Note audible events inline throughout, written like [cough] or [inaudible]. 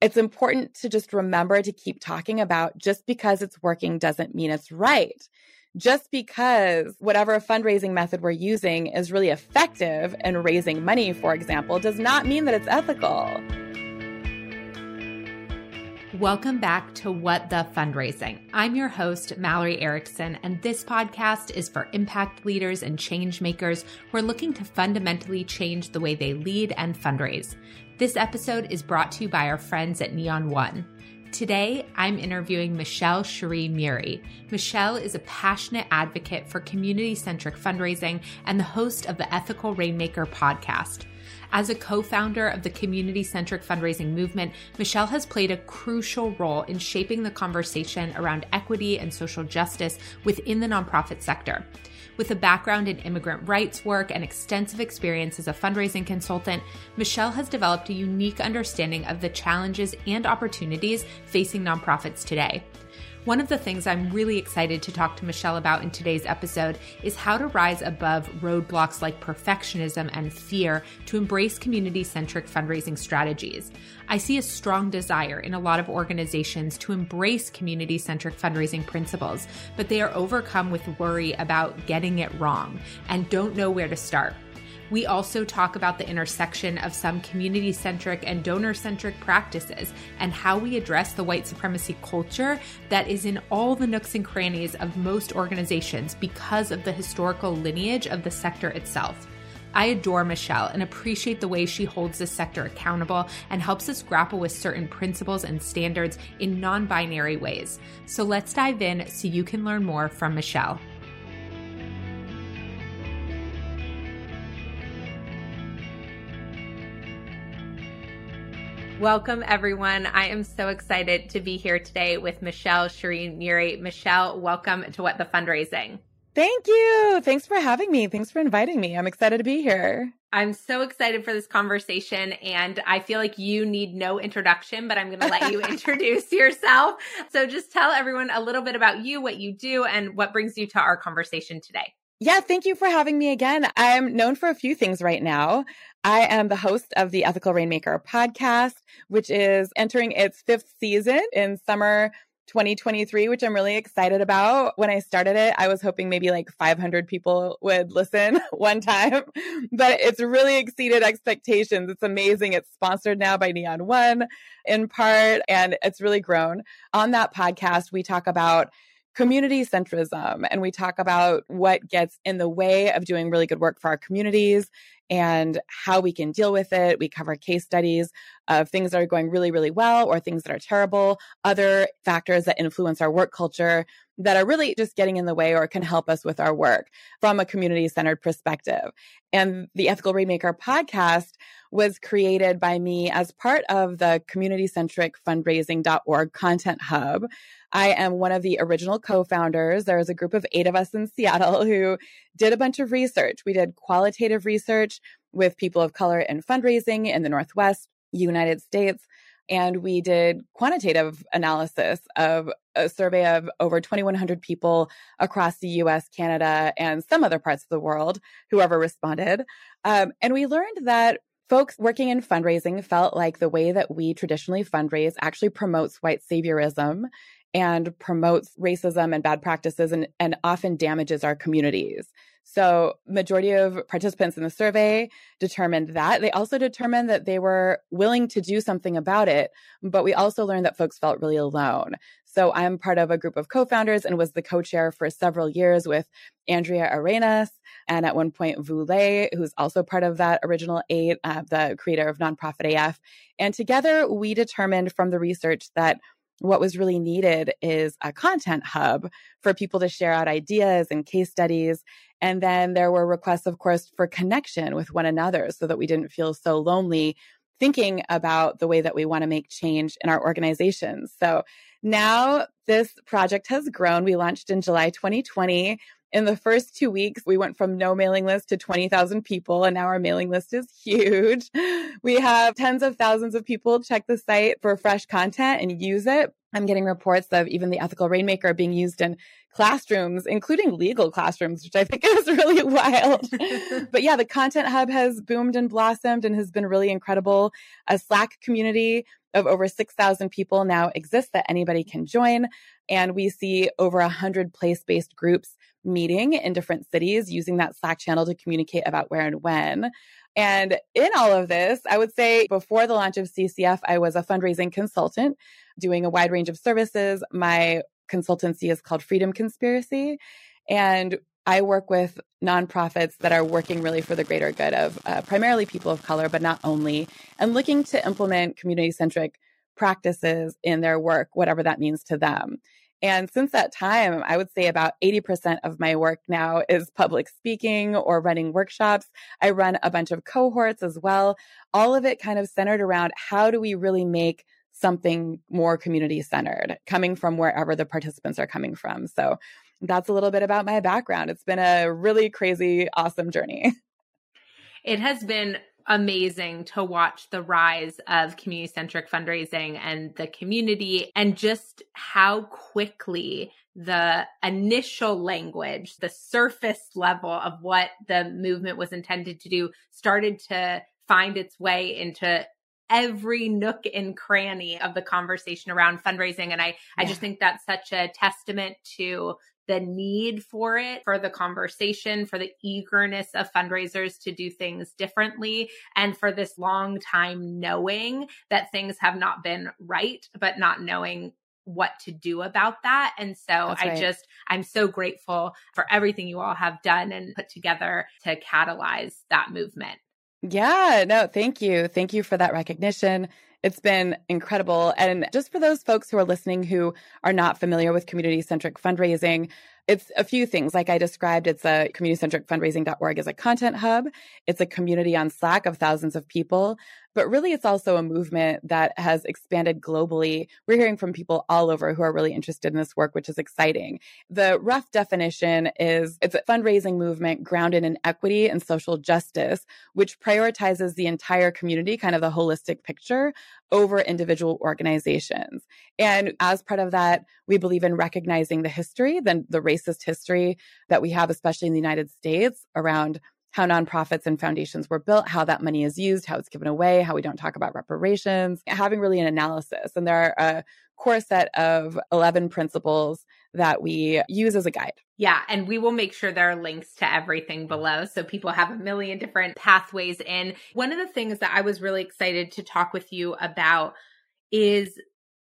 It's important to just remember to keep talking about just because it's working doesn't mean it's right. Just because whatever fundraising method we're using is really effective in raising money, for example, does not mean that it's ethical. Welcome back to What the Fundraising. I'm your host, Mallory Erickson, and this podcast is for impact leaders and change makers who are looking to fundamentally change the way they lead and fundraise. This episode is brought to you by our friends at Neon One. Today, I'm interviewing Michelle Shireen Muri. Michelle is a passionate advocate for community centric fundraising and the host of the Ethical Rainmaker podcast. As a co founder of the community centric fundraising movement, Michelle has played a crucial role in shaping the conversation around equity and social justice within the nonprofit sector. With a background in immigrant rights work and extensive experience as a fundraising consultant, Michelle has developed a unique understanding of the challenges and opportunities facing nonprofits today. One of the things I'm really excited to talk to Michelle about in today's episode is how to rise above roadblocks like perfectionism and fear to embrace community centric fundraising strategies. I see a strong desire in a lot of organizations to embrace community centric fundraising principles, but they are overcome with worry about getting it wrong and don't know where to start. We also talk about the intersection of some community centric and donor centric practices and how we address the white supremacy culture that is in all the nooks and crannies of most organizations because of the historical lineage of the sector itself. I adore Michelle and appreciate the way she holds this sector accountable and helps us grapple with certain principles and standards in non binary ways. So let's dive in so you can learn more from Michelle. Welcome, everyone. I am so excited to be here today with Michelle Shireen Muri. Michelle, welcome to What the Fundraising. Thank you. Thanks for having me. Thanks for inviting me. I'm excited to be here. I'm so excited for this conversation, and I feel like you need no introduction, but I'm going to let you [laughs] introduce yourself. So just tell everyone a little bit about you, what you do, and what brings you to our conversation today. Yeah, thank you for having me again. I'm known for a few things right now. I am the host of the Ethical Rainmaker podcast, which is entering its fifth season in summer 2023, which I'm really excited about. When I started it, I was hoping maybe like 500 people would listen [laughs] one time, but it's really exceeded expectations. It's amazing. It's sponsored now by Neon One in part, and it's really grown. On that podcast, we talk about community centrism and we talk about what gets in the way of doing really good work for our communities and how we can deal with it. We cover case studies of things that are going really, really well or things that are terrible, other factors that influence our work culture that are really just getting in the way or can help us with our work from a community centered perspective. And the Ethical Rainmaker podcast was created by me as part of the community centric fundraising.org content hub. I am one of the original co founders. There's a group of eight of us in Seattle who did a bunch of research. We did qualitative research with people of color in fundraising in the Northwest United States. And we did quantitative analysis of a survey of over 2,100 people across the US, Canada, and some other parts of the world, whoever responded. Um, and we learned that folks working in fundraising felt like the way that we traditionally fundraise actually promotes white saviorism and promotes racism and bad practices and, and often damages our communities. So majority of participants in the survey determined that. They also determined that they were willing to do something about it, but we also learned that folks felt really alone. So I'm part of a group of co-founders and was the co-chair for several years with Andrea Arenas and at one point Vu Le, who's also part of that original eight, uh, the creator of Nonprofit AF. And together we determined from the research that what was really needed is a content hub for people to share out ideas and case studies. And then there were requests, of course, for connection with one another so that we didn't feel so lonely thinking about the way that we want to make change in our organizations. So now this project has grown. We launched in July 2020. In the first two weeks, we went from no mailing list to 20,000 people, and now our mailing list is huge. [laughs] We have tens of thousands of people check the site for fresh content and use it. I'm getting reports of even the ethical rainmaker being used in classrooms, including legal classrooms, which I think [laughs] is really wild. [laughs] but yeah, the Content Hub has boomed and blossomed and has been really incredible. A Slack community of over 6,000 people now exists that anybody can join. And we see over 100 place based groups meeting in different cities using that Slack channel to communicate about where and when. And in all of this, I would say before the launch of CCF, I was a fundraising consultant doing a wide range of services. My consultancy is called Freedom Conspiracy. And I work with nonprofits that are working really for the greater good of uh, primarily people of color, but not only, and looking to implement community centric practices in their work, whatever that means to them. And since that time, I would say about 80% of my work now is public speaking or running workshops. I run a bunch of cohorts as well. All of it kind of centered around how do we really make something more community centered, coming from wherever the participants are coming from. So that's a little bit about my background. It's been a really crazy, awesome journey. [laughs] It has been amazing to watch the rise of community centric fundraising and the community and just how quickly the initial language, the surface level of what the movement was intended to do started to find its way into every nook and cranny of the conversation around fundraising. And I, yeah. I just think that's such a testament to the need for it, for the conversation, for the eagerness of fundraisers to do things differently, and for this long time knowing that things have not been right, but not knowing what to do about that. And so That's I right. just, I'm so grateful for everything you all have done and put together to catalyze that movement. Yeah, no, thank you. Thank you for that recognition. It's been incredible. And just for those folks who are listening who are not familiar with community centric fundraising, it's a few things. Like I described, it's a community centric fundraising.org is a content hub. It's a community on Slack of thousands of people. But really, it's also a movement that has expanded globally. We're hearing from people all over who are really interested in this work, which is exciting. The rough definition is it's a fundraising movement grounded in equity and social justice, which prioritizes the entire community, kind of the holistic picture over individual organizations. And as part of that, we believe in recognizing the history, then the racist history that we have, especially in the United States around how nonprofits and foundations were built, how that money is used, how it's given away, how we don't talk about reparations, having really an analysis. And there are a core set of 11 principles that we use as a guide. Yeah, and we will make sure there are links to everything below so people have a million different pathways in. One of the things that I was really excited to talk with you about is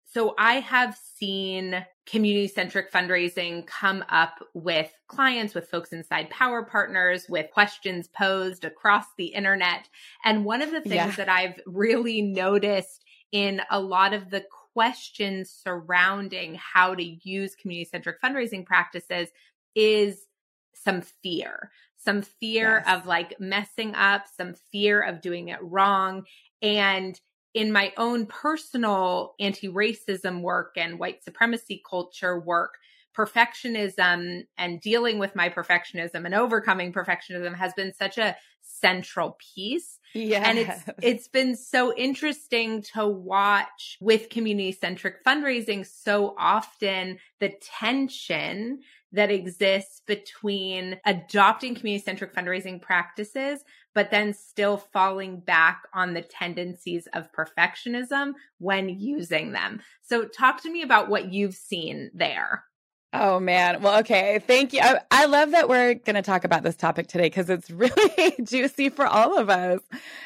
so I have seen community centric fundraising come up with clients, with folks inside Power Partners, with questions posed across the internet. And one of the things yeah. that I've really noticed in a lot of the questions surrounding how to use community centric fundraising practices is some fear, some fear yes. of like messing up, some fear of doing it wrong. And in my own personal anti racism work and white supremacy culture work, perfectionism and dealing with my perfectionism and overcoming perfectionism has been such a central piece. Yeah. And it's [laughs] it's been so interesting to watch with community centric fundraising so often the tension that exists between adopting community centric fundraising practices, but then still falling back on the tendencies of perfectionism when using them. So, talk to me about what you've seen there. Oh man. Well, okay. Thank you. I, I love that we're going to talk about this topic today because it's [laughs] really juicy for all of us.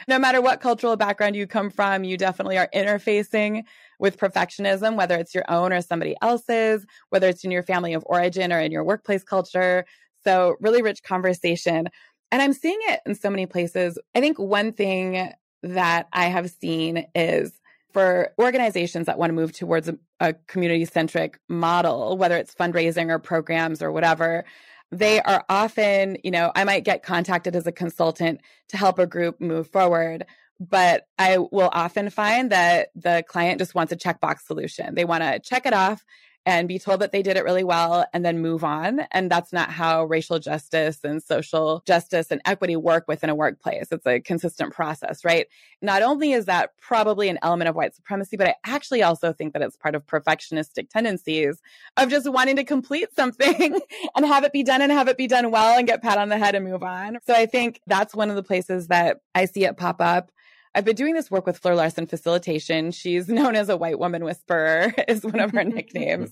No matter what cultural background you come from, you definitely are interfacing with perfectionism, whether it's your own or somebody else's, whether it's in your family of origin or in your workplace culture. So, really rich conversation. And I'm seeing it in so many places. I think one thing that I have seen is for organizations that want to move towards a, a community centric model, whether it's fundraising or programs or whatever, they are often, you know, I might get contacted as a consultant to help a group move forward. But I will often find that the client just wants a checkbox solution. They want to check it off and be told that they did it really well and then move on. And that's not how racial justice and social justice and equity work within a workplace. It's a consistent process, right? Not only is that probably an element of white supremacy, but I actually also think that it's part of perfectionistic tendencies of just wanting to complete something [laughs] and have it be done and have it be done well and get pat on the head and move on. So I think that's one of the places that I see it pop up. I've been doing this work with Fleur Larsen Facilitation. She's [laughs] known as a white woman whisperer, [laughs] is one of her nicknames.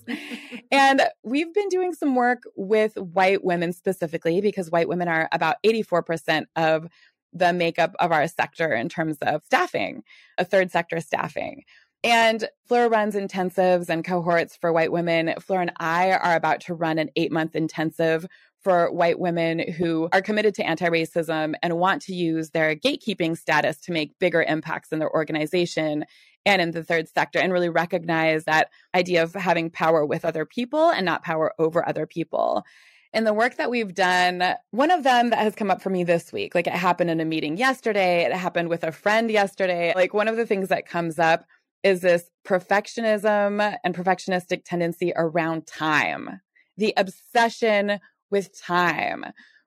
And we've been doing some work with white women specifically because white women are about 84% of the makeup of our sector in terms of staffing, a third sector staffing. And Fleur runs intensives and cohorts for white women. Fleur and I are about to run an eight month intensive for white women who are committed to anti racism and want to use their gatekeeping status to make bigger impacts in their organization and in the third sector and really recognize that idea of having power with other people and not power over other people. In the work that we've done, one of them that has come up for me this week, like it happened in a meeting yesterday, it happened with a friend yesterday. Like one of the things that comes up is this perfectionism and perfectionistic tendency around time, the obsession with time.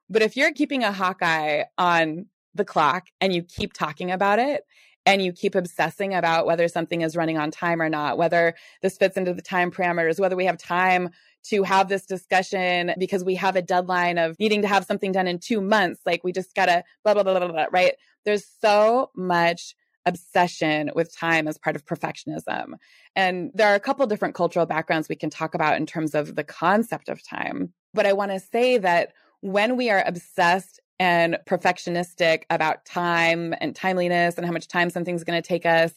But if you're keeping a hawkeye on the clock and you keep talking about it and you keep obsessing about whether something is running on time or not, whether this fits into the time parameters, whether we have time to have this discussion because we have a deadline of needing to have something done in two months. Like we just gotta blah, blah, blah, blah, blah, right? There's so much obsession with time as part of perfectionism. And there are a couple different cultural backgrounds we can talk about in terms of the concept of time. But I want to say that when we are obsessed and perfectionistic about time and timeliness and how much time something's going to take us,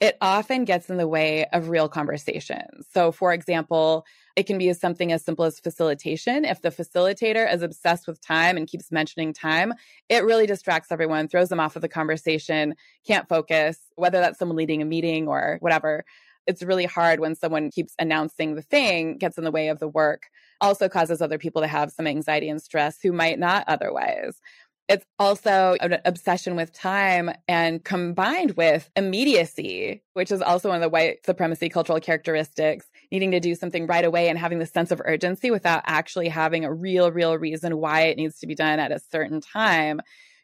it often gets in the way of real conversations. So, for example, it can be something as simple as facilitation. If the facilitator is obsessed with time and keeps mentioning time, it really distracts everyone, throws them off of the conversation, can't focus, whether that's someone leading a meeting or whatever. It's really hard when someone keeps announcing the thing, gets in the way of the work, also causes other people to have some anxiety and stress who might not otherwise. It's also an obsession with time and combined with immediacy, which is also one of the white supremacy cultural characteristics, needing to do something right away and having the sense of urgency without actually having a real, real reason why it needs to be done at a certain time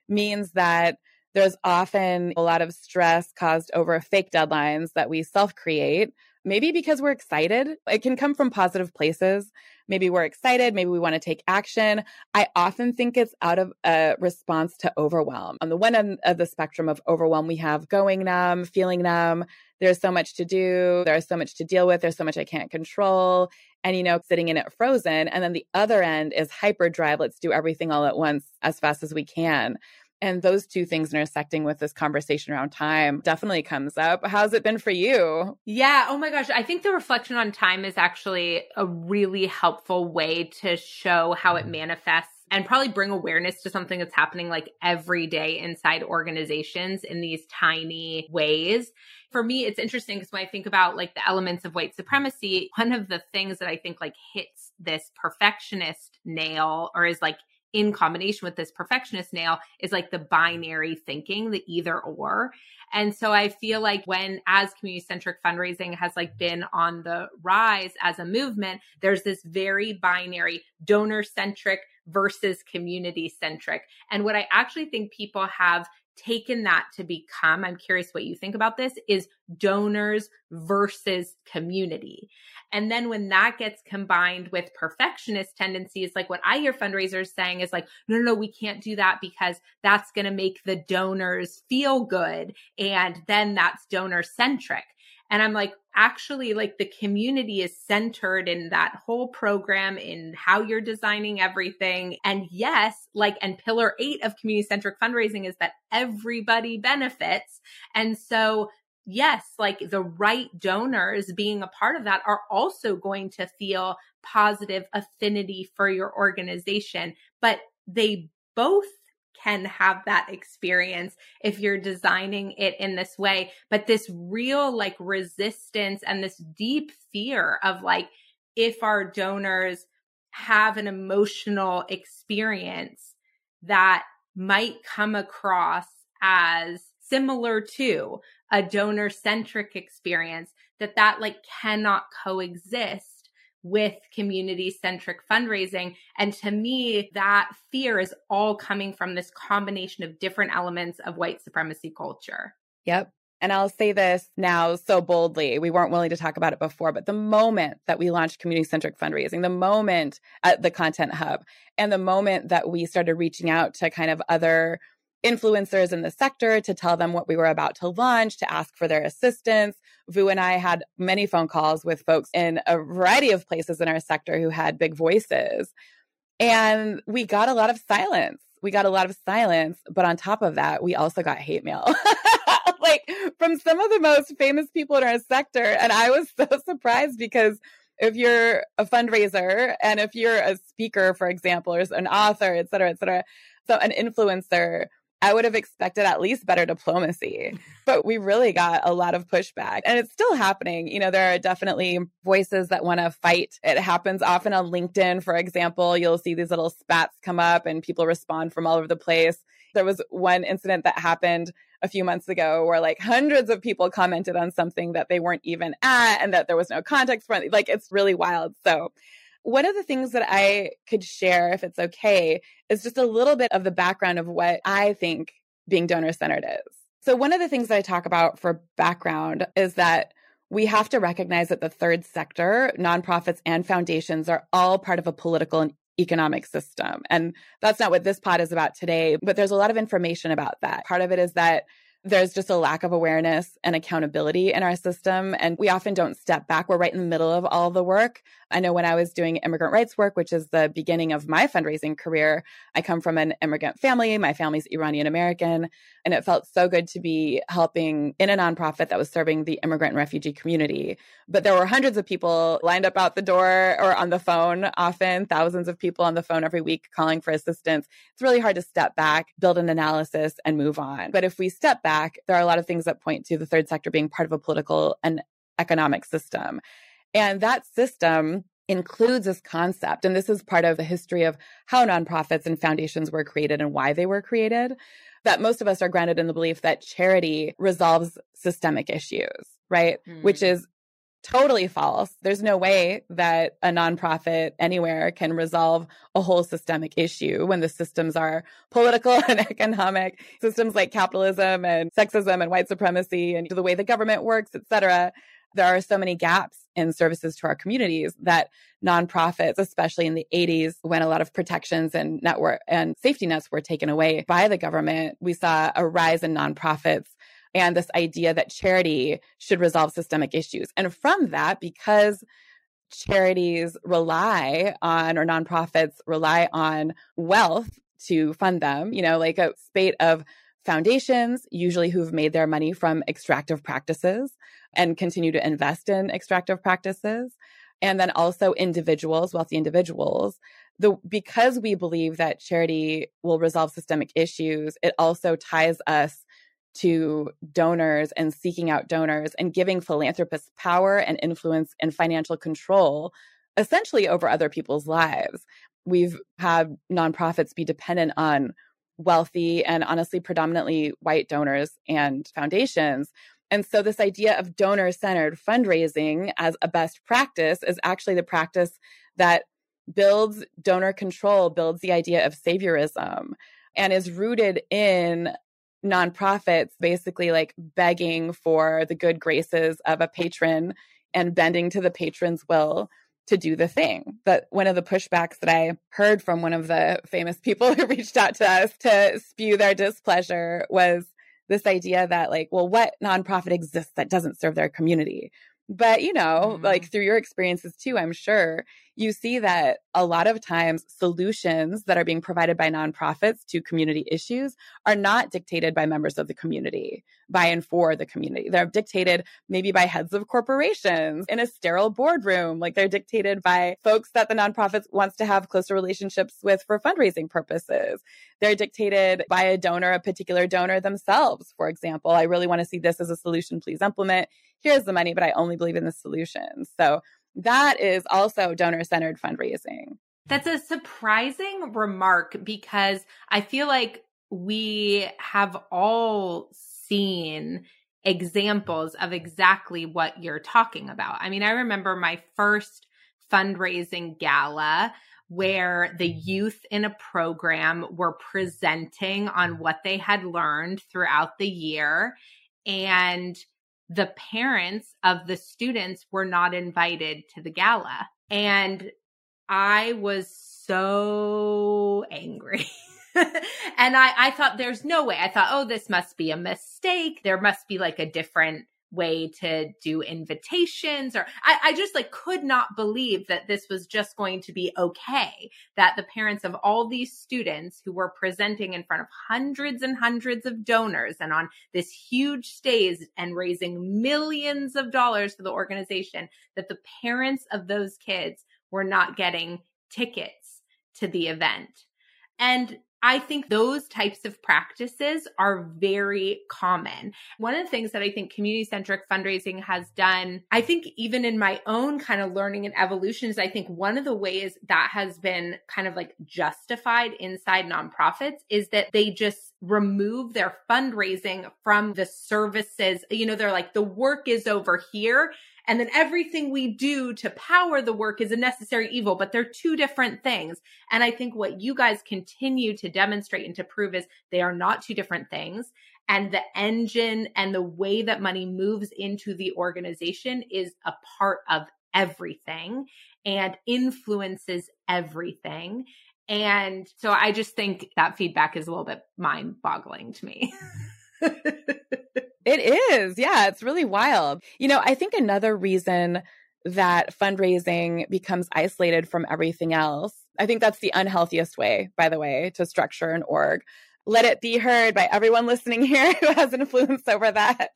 means that there's often a lot of stress caused over fake deadlines that we self create maybe because we're excited. It can come from positive places. Maybe we're excited. Maybe we want to take action. I often think it's out of a response to overwhelm. On the one end of the spectrum of overwhelm, we have going numb, feeling numb. There's so much to do. There's so much to deal with. There's so much I can't control. And, you know, sitting in it frozen. And then the other end is hyperdrive. Let's do everything all at once as fast as we can. And those two things intersecting with this conversation around time definitely comes up. How's it been for you? Yeah. Oh my gosh. I think the reflection on time is actually a really helpful way to show how it manifests and probably bring awareness to something that's happening like every day inside organizations in these tiny ways. For me, it's interesting because when I think about like the elements of white supremacy, one of the things that I think like hits this perfectionist nail or is like in combination with this perfectionist nail is like the binary thinking, the either or. And so I feel like when as community centric fundraising has like been on the rise as a movement, there's this very binary donor centric versus community centric. And what I actually think people have taken that to become, I'm curious what you think about this, is donors versus community. And then when that gets combined with perfectionist tendencies, like what I hear fundraisers saying is like, no, no, no, we can't do that because that's going to make the donors feel good. And then that's donor centric. And I'm like, actually, like the community is centered in that whole program, in how you're designing everything. And yes, like, and pillar eight of community centric fundraising is that everybody benefits. And so yes, like the right donors being a part of that are also going to feel positive affinity for your organization, but they both can have that experience if you're designing it in this way. But this real like resistance and this deep fear of like, if our donors have an emotional experience that might come across as similar to a donor centric experience that that like cannot coexist with community centric fundraising. And to me, that fear is all coming from this combination of different elements of white supremacy culture. Yep. And I'll say this now so boldly. We weren't willing to talk about it before, but the moment that we launched community centric fundraising, the moment at the Content Hub, and the moment that we started reaching out to kind of other influencers in the sector to tell them what we were about to launch, to ask for their assistance. Vu and I had many phone calls with folks in a variety of places in our sector who had big voices. And we got a lot of silence. We got a lot of silence. But on top of that, we also got hate mail. [laughs] like from some of the most famous people in our sector. And I was [laughs] so surprised because if you're a fundraiser and if you're a speaker, for example, or an author, et cetera, et cetera, so an influencer, I would have expected at least better diplomacy, but we really got a lot of pushback and it's still happening. You know, there are definitely voices that want to fight. It happens often on LinkedIn, for example. You'll see these little spats come up and people respond from all over the place. There was one incident that happened a few months ago where like hundreds of people commented on something that they weren't even at and that there was no context for. Like it's really wild. So one of the things that I could share, if it's okay, is just a little bit of the background of what I think being donor centered is. So, one of the things that I talk about for background is that we have to recognize that the third sector, nonprofits and foundations, are all part of a political and economic system. And that's not what this pod is about today, but there's a lot of information about that. Part of it is that there's just a lack of awareness and accountability in our system. And we often don't step back. We're right in the middle of all the work. I know when I was doing immigrant rights work, which is the beginning of my fundraising career, I come from an immigrant family. My family's Iranian American. And it felt so good to be helping in a nonprofit that was serving the immigrant and refugee community. But there were hundreds of people lined up out the door or on the phone, often thousands of people on the phone every week calling for assistance. It's really hard to step back, build an analysis, and move on. But if we step back, there are a lot of things that point to the third sector being part of a political and economic system. And that system includes this concept. And this is part of the history of how nonprofits and foundations were created and why they were created. That most of us are grounded in the belief that charity resolves systemic issues, right? Mm. Which is totally false. There's no way that a nonprofit anywhere can resolve a whole systemic issue when the systems are political [laughs] and economic systems like capitalism and sexism and white supremacy and the way the government works, etc. there are so many gaps in services to our communities that nonprofits, especially in the 80s, when a lot of protections and network and safety nets were taken away by the government, we saw a rise in nonprofits and this idea that charity should resolve systemic issues. And from that, because charities rely on or nonprofits rely on wealth to fund them, you know, like a spate of foundations, usually who've made their money from extractive practices and continue to invest in extractive practices. And then also individuals, wealthy individuals. The, because we believe that charity will resolve systemic issues, it also ties us to donors and seeking out donors and giving philanthropists power and influence and financial control essentially over other people's lives. We've had nonprofits be dependent on wealthy and honestly predominantly white donors and foundations. And so, this idea of donor centered fundraising as a best practice is actually the practice that builds donor control, builds the idea of saviorism, and is rooted in nonprofits basically like begging for the good graces of a patron and bending to the patron's will to do the thing. But one of the pushbacks that I heard from one of the famous people [laughs] who reached out to us to spew their displeasure was this idea that, like, well, what nonprofit exists that doesn't serve their community? But, you know, mm-hmm. like through your experiences too, I'm sure you see that a lot of times solutions that are being provided by nonprofits to community issues are not dictated by members of the community, by and for the community. They're dictated maybe by heads of corporations in a sterile boardroom. Like they're dictated by folks that the nonprofits wants to have closer relationships with for fundraising purposes. They're dictated by a donor, a particular donor themselves. For example, I really want to see this as a solution. Please implement. Here's the money, but I only believe in the solution. So that is also donor centered fundraising. That's a surprising remark because I feel like we have all seen examples of exactly what you're talking about. I mean, I remember my first fundraising gala where the youth in a program were presenting on what they had learned throughout the year. And the parents of the students were not invited to the gala. And I was so angry. [laughs] and I, I thought there's no way. I thought, oh, this must be a mistake. There must be like a different way to do invitations or I, I, just like could not believe that this was just going to be okay that the parents of all these students who were presenting in front of hundreds and hundreds of donors and on this huge stage and raising millions of dollars for the organization that the parents of those kids were not getting tickets to the event. And I think those types of practices are very common. One of the things that I think community centric fundraising has done, I think even in my own kind of learning and evolution is I think one of the ways that has been kind of like justified inside nonprofits is that they just remove their fundraising from the services. You know, they're like, the work is over here and then everything we do to power the work is a necessary evil, but they're two different things. And I think what you guys continue to demonstrate and to prove is they are not two different things. And the engine and the way that money moves into the organization is a part of everything and influences everything. And so I just think that feedback is a little bit mind boggling to me. [laughs] It is. Yeah, it's really wild. You know, I think another reason that fundraising becomes isolated from everything else, I think that's the unhealthiest way, by the way, to structure an org. Let it be heard by everyone listening [laughs] here who has influence over that.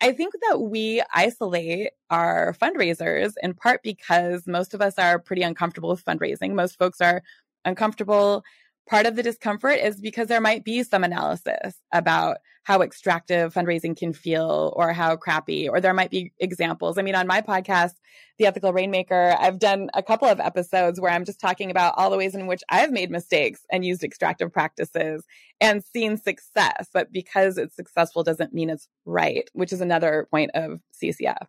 I think that we isolate our fundraisers in part because most of us are pretty uncomfortable with fundraising. Most folks are uncomfortable Part of the discomfort is because there might be some analysis about how extractive fundraising can feel or how crappy, or there might be examples. I mean, on my podcast, The Ethical Rainmaker, I've done a couple of episodes where I'm just talking about all the ways in which I've made mistakes and used extractive practices and seen success. But because it's successful doesn't mean it's right, which is another point of CCF.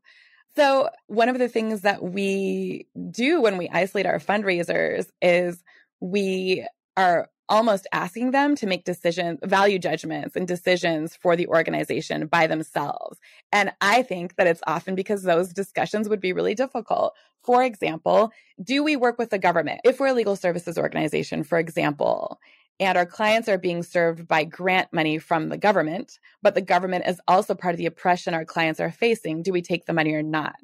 So, one of the things that we do when we isolate our fundraisers is we are almost asking them to make decisions, value judgments and decisions for the organization by themselves. And I think that it's often because those discussions would be really difficult. For example, do we work with the government? If we're a legal services organization, for example, and our clients are being served by grant money from the government, but the government is also part of the oppression our clients are facing, do we take the money or not?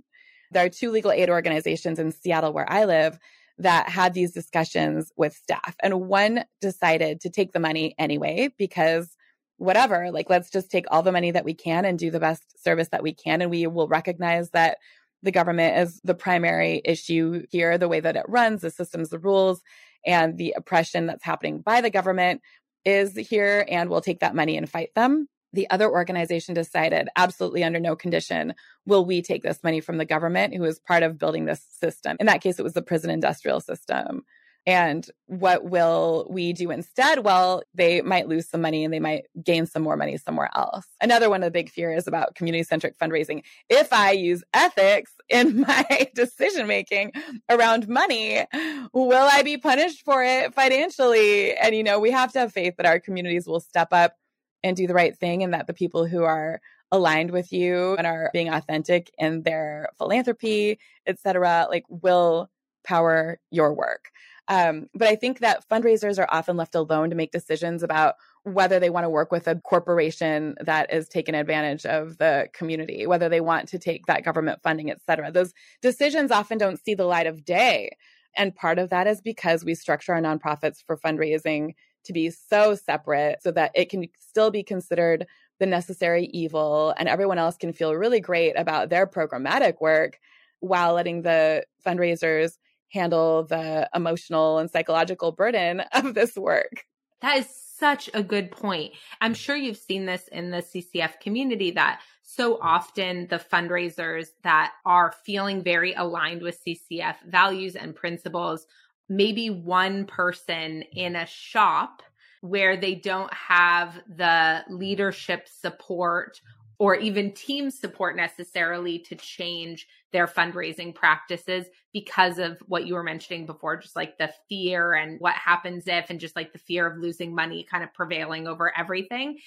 There are two legal aid organizations in Seattle where I live that had these discussions with staff. And one decided to take the money anyway because whatever, like let's just take all the money that we can and do the best service that we can. And we will recognize that the government is the primary issue here, the way that it runs, the systems, the rules, and the oppression that's happening by the government is here. And we'll take that money and fight them the other organization decided absolutely under no condition will we take this money from the government who is part of building this system. In that case, it was the prison industrial system. And what will we do instead? Well, they might lose some money and they might gain some more money somewhere else. Another one of the big fears about community centric fundraising. If I use ethics in [laughs] my decision making around money, will I be punished for it financially? And, you know, we have to have faith that our communities will step up and do the right thing and that the people who are aligned with you and are being authentic in their philanthropy, etc., like will power your work. Um, but I think that fundraisers are often left alone to make decisions about whether they want to work with a corporation that is taking advantage of the community, whether they want to take that government funding, et cetera. Those decisions often don't see the light of day. And part of that is because we structure our nonprofits for fundraising to be so separate so that it can still be considered the necessary evil and everyone else can feel really great about their programmatic work while letting the fundraisers handle the emotional and psychological burden [laughs] of this work. That is such a good point. I'm sure you've seen this in the CCF community that so often the fundraisers that are feeling very aligned with CCF values and principles maybe one person in a shop where they don't have the leadership support or even team support necessarily to change their fundraising practices because of what you were mentioning before, just like the fear and what happens if, and just like the fear of losing money kind of prevailing over everything.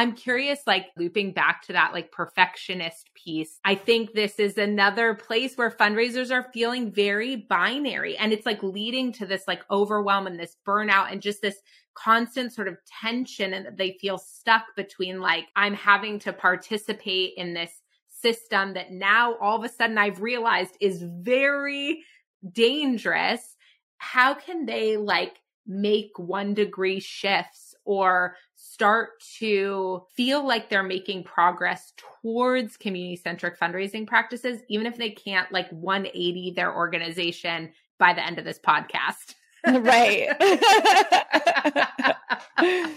I'm curious, like looping back to that like perfectionist piece. I think this is another place where fundraisers are feeling very binary and it's like leading to this like overwhelm and this burnout and just this constant sort of tension and they feel stuck between like, I'm having to participate in this system that now all of a sudden I've realized is very dangerous. How can they like make one degree shifts or start to feel like they're making progress towards community centric fundraising practices, even if they can't like 180 their organization by the end of this podcast. right.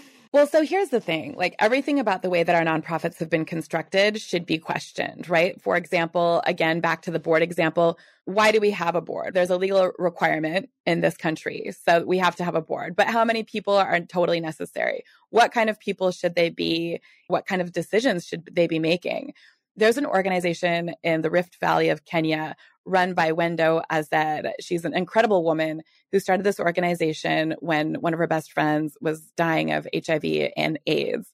[laughs] [laughs] Well, so here's the thing like everything about the way that our nonprofits have been constructed should be questioned, right? For example, again, back to the board example, why do we have a board? There's a legal requirement in this country. So we have to have a board. But how many people are totally necessary? What kind of people should they be? What kind of decisions should they be making? There's an organization in the Rift Valley of Kenya run by Wendo Aszed. She's an incredible woman who started this organization when one of her best friends was dying of HIV and AIDS.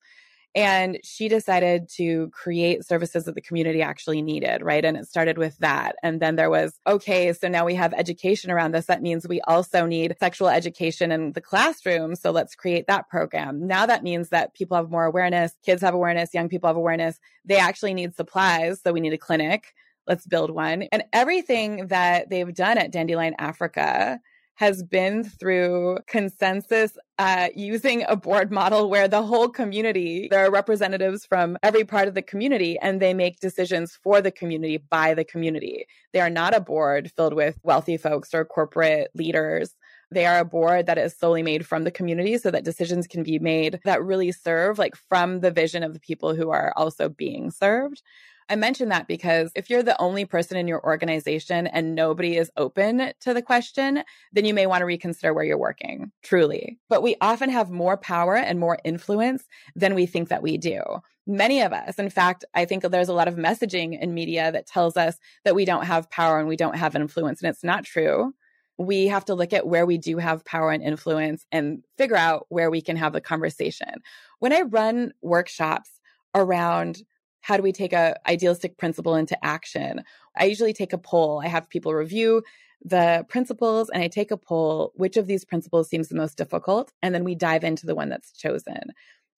And she decided to create services that the community actually needed, right? And it started with that. And then there was, okay, so now we have education around this. That means we also need sexual education in the classroom. So let's create that program. Now that means that people have more awareness, kids have awareness, young people have awareness. They actually need supplies. So we need a clinic let's build one. And everything that they've done at Dandelion Africa has been through consensus uh, using a board model where the whole community, there are representatives from every part of the community, and they make decisions for the community by the community. They are not a board filled with wealthy folks or corporate leaders. They are a board that is solely made from the community so that decisions can be made that really serve like from the vision of the people who are also being served. I mention that because if you're the only person in your organization and nobody is open to the question, then you may want to reconsider where you're working, truly. But we often have more power and more influence than we think that we do. Many of us, in fact, I think there's a lot of messaging in media that tells us that we don't have power and we don't have influence, and it's not true we have to look at where we do have power and influence and figure out where we can have the conversation. When I run workshops around how do we take a idealistic principle into action? I usually take a poll. I have people review the principles and I take a poll which of these principles seems the most difficult and then we dive into the one that's chosen.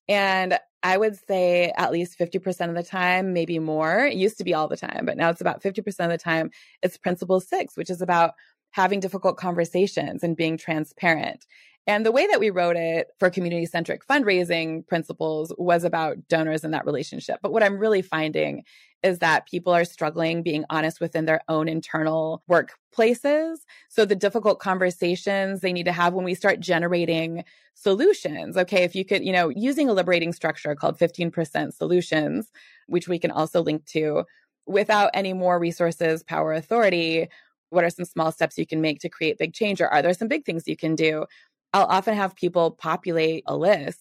And I would say at least 50% of the time, maybe more. It used to be all the time, but now it's about 50% of the time. It's principle 6, which is about having difficult conversations and being transparent. And the way that we wrote it for community centric fundraising principles was about donors and that relationship. But what I'm really finding is that people are struggling being honest within their own internal workplaces. So the difficult conversations they need to have when we start generating solutions. Okay, if you could, you know, using a liberating structure called 15% solutions, which we can also link to without any more resources, power, authority, what are some small steps you can make to create big change? Or are there some big things you can do? I'll often have people populate a list.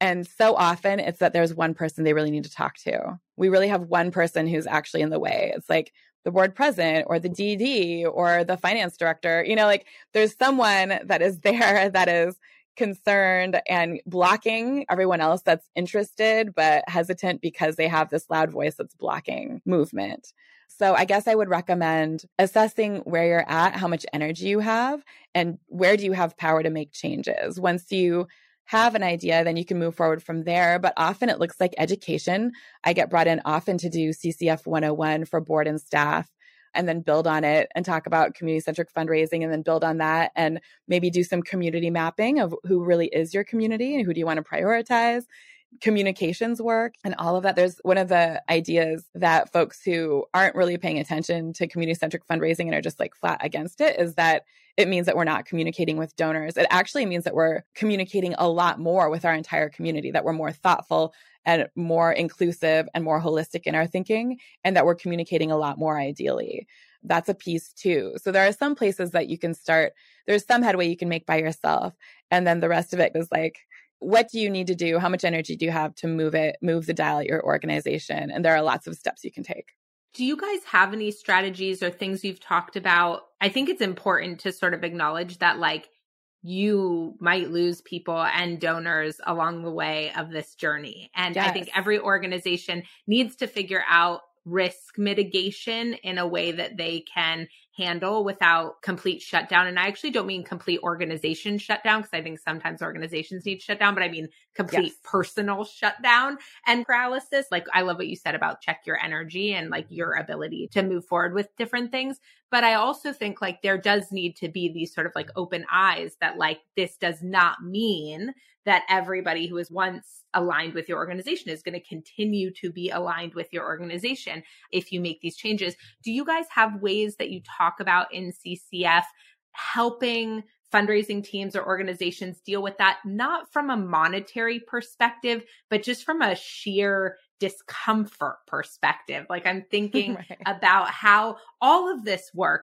And so often it's that there's one person they really need to talk to. We really have one person who's actually in the way. It's like the board president or the DD or the finance director. You know, like there's someone that is [laughs] there that is concerned and blocking everyone else that's interested but hesitant because they have this loud voice that's blocking movement. So I guess I would recommend assessing where you're at, how much energy you have, and where do you have power to make changes. Once you have an idea, then you can move forward from there. But often it looks like education. I get brought in often to do CCF 101 for board and staff and then build on it and talk about community centric fundraising and then build on that and maybe do some community mapping of who really is your community and who do you want to prioritize communications work and all of that. There's one of the ideas that folks who aren't really paying attention to community centric fundraising and are just like flat against it is that it means that we're not communicating with donors. It actually means that we're communicating a lot more with our entire community, that we're more thoughtful and more inclusive and more holistic in our thinking, and that we're communicating a lot more ideally. That's a piece too. So there are some places that you can start. There's some headway you can make by yourself. And then the rest of it is like, what do you need to do? How much energy do you have to move it, move the dial at your organization? And there are lots of steps you can take. Do you guys have any strategies or things you've talked about? I think it's important to sort of acknowledge that, like, you might lose people and donors along the way of this journey. And yes. I think every organization needs to figure out risk mitigation in a way that they can handle without complete shutdown. And I actually don't mean complete organization shutdown because I think sometimes organizations need shutdown, but I mean complete yes. personal shutdown and paralysis. Like I love what you said about check your energy and like your ability to move forward with different things. But I also think like there does need to be these sort of like open eyes that like this does not mean that everybody who was once aligned with your organization is going to continue to be aligned with your organization if you make these changes. Do you guys have ways that you talk about in CCF helping fundraising teams or organizations deal with that, not from a monetary perspective, but just from a sheer discomfort perspective? Like I'm thinking [laughs] right. about how all of this work.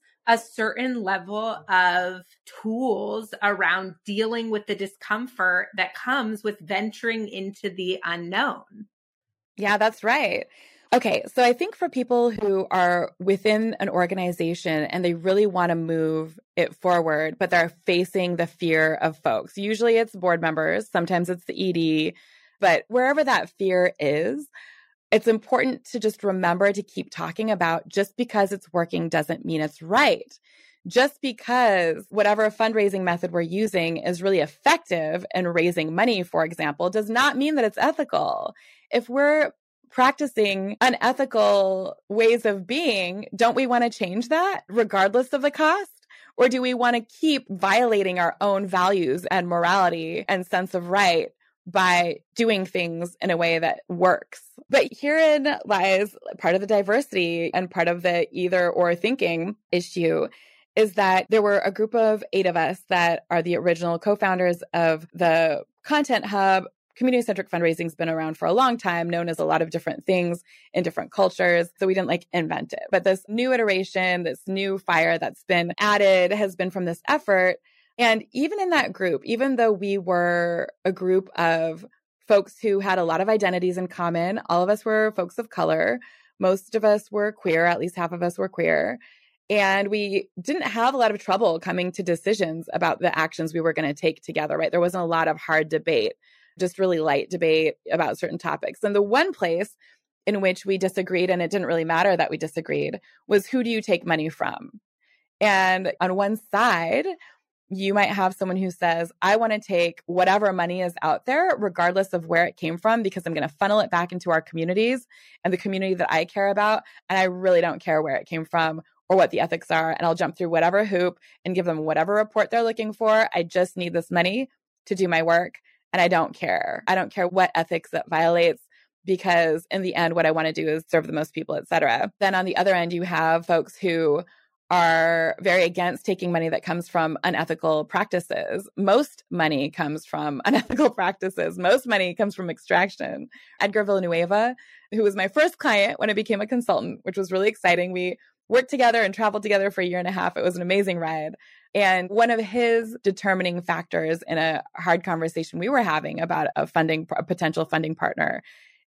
a certain level of tools around dealing with the discomfort that comes with venturing into the unknown. Yeah, that's right. Okay, so I think for people who are within an organization and they really want to move it forward, but they're facing the fear of folks, usually it's board members, sometimes it's the ED, but wherever that fear is, it's important to just remember to keep talking about just because it's working doesn't mean it's right. Just because whatever fundraising method we're using is really effective in raising money, for example, does not mean that it's ethical. If we're practicing unethical ways of being, don't we want to change that regardless of the cost? Or do we want to keep violating our own values and morality and sense of right by doing things in a way that works. But herein lies part of the diversity and part of the either or thinking issue is that there were a group of eight of us that are the original co founders of the Content Hub. Community centric fundraising has been around for a long time, known as a lot of different things in different cultures. So we didn't like invent it. But this new iteration, this new fire that's been added has been from this effort and even in that group, even though we were a group of folks who had a lot of identities in common, all of us were folks of color. Most of us were queer, at least half of us were queer. And we didn't have a lot of trouble coming to decisions about the actions we were going to take together, right? There wasn't a lot of hard debate, just really light debate about certain topics. And the one place in which we disagreed, and it didn't really matter that we disagreed, was who do you take money from? And on one side, you might have someone who says, I want to take whatever money is out there, regardless of where it came from, because I'm going to funnel it back into our communities and the community that I care about. And I really don't care where it came from or what the ethics are. And I'll jump through whatever hoop and give them whatever report they're looking for. I just need this money to do my work. And I don't care. I don't care what ethics it violates because in the end, what I want to do is serve the most people, et cetera. Then on the other end, you have folks who are very against taking money that comes from unethical practices. Most money comes from [laughs] unethical practices. Most money comes from extraction. Edgar Villanueva, who was my first client when I became a consultant, which was really exciting. We worked together and traveled together for a year and a half. It was an amazing ride. And one of his determining factors in a hard conversation we were having about a funding, a potential funding partner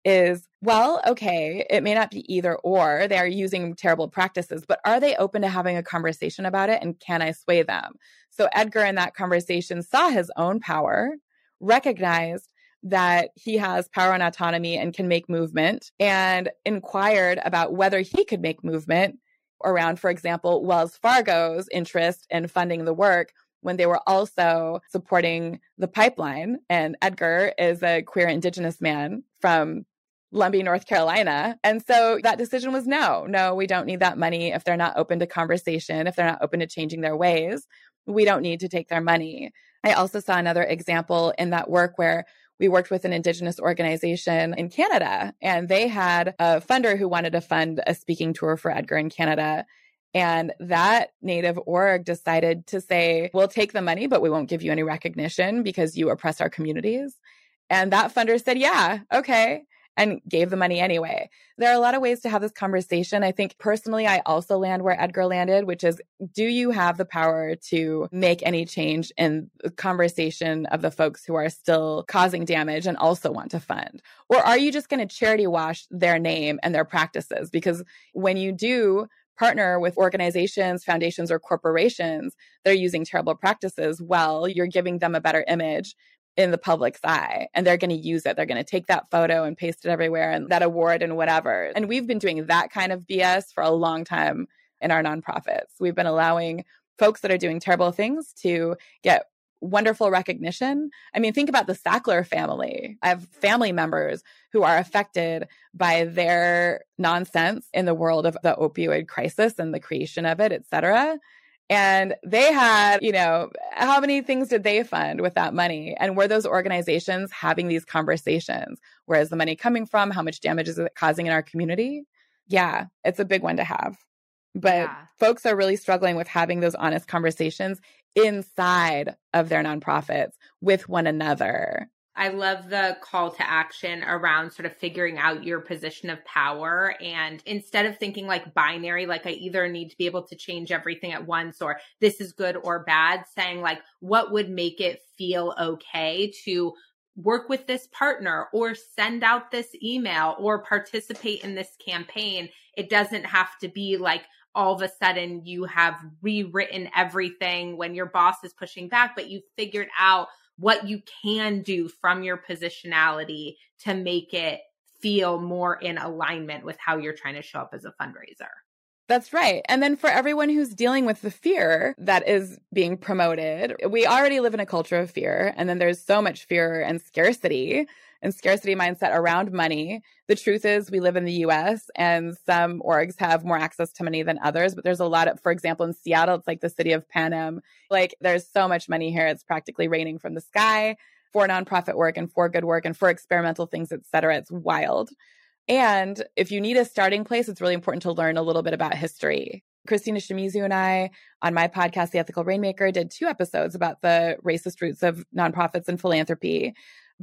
is well, okay, it may not be either or. They are using terrible practices, but are they open to having a conversation about it? And can I sway them? So Edgar in that conversation saw his own power, recognized that he has power and autonomy and can make movement, and inquired about whether he could make movement around, for example, Wells Fargo's interest in funding the work when they were also supporting the pipeline. And Edgar is a queer indigenous man from Lumbee, North Carolina. And so that decision was no, no, we don't need that money if they're not open to conversation, if they're not open to changing their ways. We don't need to take their money. I also saw another example in that work where we worked with an Indigenous organization in Canada, and they had a funder who wanted to fund a speaking tour for Edgar in Canada. And that Native org decided to say, we'll take the money, but we won't give you any recognition because you oppress our communities. And that funder said, yeah, okay and gave the money anyway. There are a lot of ways to have this conversation. I think personally, I also land where Edgar landed, which is do you have the power to make any change in the conversation of the folks who are still causing damage and also want to fund? Or are you just going to charity wash their name and their practices? Because when you do, partner with organizations, foundations, or corporations that are using terrible practices, well, you're giving them a better image in the public's eye and they're going to use it. They're going to take that photo and paste it everywhere and that award and whatever. And we've been doing that kind of BS for a long time in our nonprofits. We've been allowing folks that are doing terrible things to get wonderful recognition. I mean, think about the Sackler family. I have family members who are affected by their nonsense in the world of the opioid crisis and the creation of it, et cetera. And they had, you know, how many things did they fund with that money? And were those organizations having these conversations? Where is the money coming from? How much damage is it causing in our community? Yeah, it's a big one to have. But yeah. folks are really struggling with having those honest conversations inside of their nonprofits with one another. I love the call to action around sort of figuring out your position of power. And instead of thinking like binary, like I either need to be able to change everything at once or this is good or bad, saying like, what would make it feel okay to work with this partner or send out this email or participate in this campaign. It doesn't have to be like, all of a sudden you have rewritten everything when your boss is pushing back, but you figured out what you can do from your positionality to make it feel more in alignment with how you're trying to show up as a fundraiser. That's right. And then for everyone who's dealing with the fear that is being promoted, we already live in a culture of fear. And then there's so much fear and scarcity and scarcity mindset around money. The truth is, we live in the US and some orgs have more access to money than others, but there's a lot of, for example, in Seattle, it's like the city of Panem. Like there's so much money here, it's practically raining from the sky for nonprofit work and for good work and for experimental things, et cetera. It's wild. And if you need a starting place, it's really important to learn a little bit about history. Christina Shimizu and I on my podcast, The Ethical Rainmaker, did two episodes about the racist roots of nonprofits and philanthropy.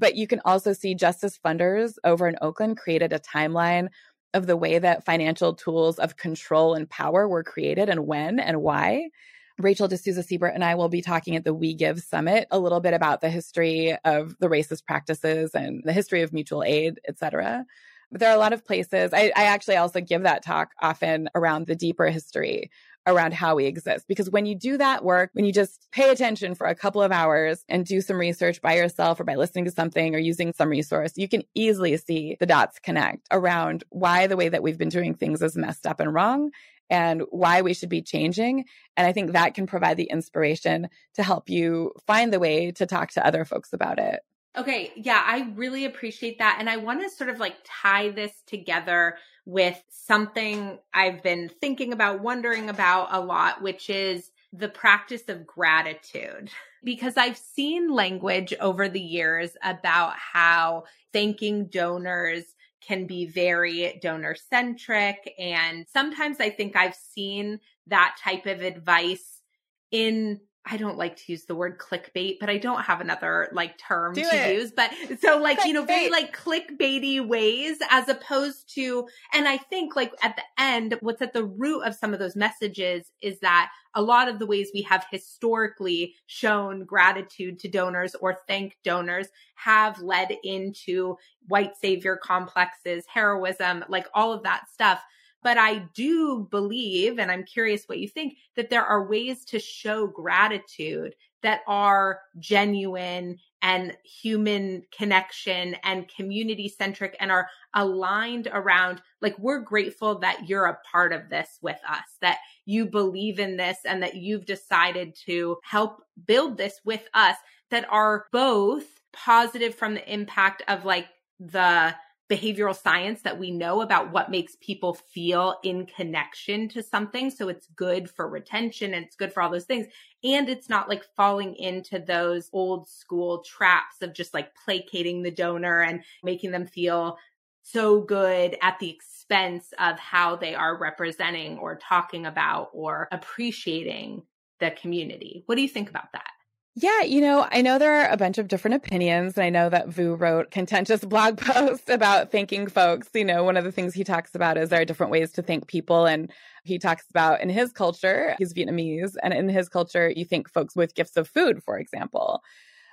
But you can also see Justice Funders over in Oakland created a timeline of the way that financial tools of control and power were created and when and why. Rachel D'Souza Siebert and I will be talking at the We Give Summit a little bit about the history of the racist practices and the history of mutual aid, et cetera. But there are a lot of places. I, I actually also give that talk often around the deeper history around how we exist. Because when you do that work, when you just pay attention for a couple of hours and do some research by yourself or by listening to something or using some resource, you can easily see the dots connect around why the way that we've been doing things is messed up and wrong and why we should be changing. And I think that can provide the inspiration to help you find the way to talk to other folks about it. Okay. Yeah, I really appreciate that. And I want to sort of like tie this together with something I've been thinking about, wondering about a lot, which is the practice of gratitude. [laughs] Because I've seen language over the years about how thanking donors can be very donor centric. And sometimes I think I've seen that type of advice in I don't like to use the word clickbait, but I don't have another like term Do to it. use. But so like, clickbait. you know, very like clickbaity ways as opposed to, and I think like at the end, what's at the root of some of those messages is that a lot of the ways we have historically shown gratitude to donors or thank donors have led into white savior complexes, heroism, like all of that stuff. But I do believe, and I'm curious what you think, that there are ways to show gratitude that are genuine and human connection and community centric and are aligned around like we're grateful that you're a part of this with us that you believe in this and that you've decided to help build this with us that are both positive from the impact of like the behavioral science that we know about what makes people feel in connection to something. So it's good for retention and it's good for all those things. And it's not like falling into those old school traps of just like placating the donor and making them feel so good at the expense of how they are representing or talking about or appreciating the community. What do you think about that? Yeah, you know, I know there are a bunch of different opinions. And I know that Vu wrote contentious [laughs] blog posts about thanking folks. You know, one of the things he talks about is there are different ways to thank people. And he talks about in his culture, he's Vietnamese, and in his culture, you thank folks with gifts of food, for example.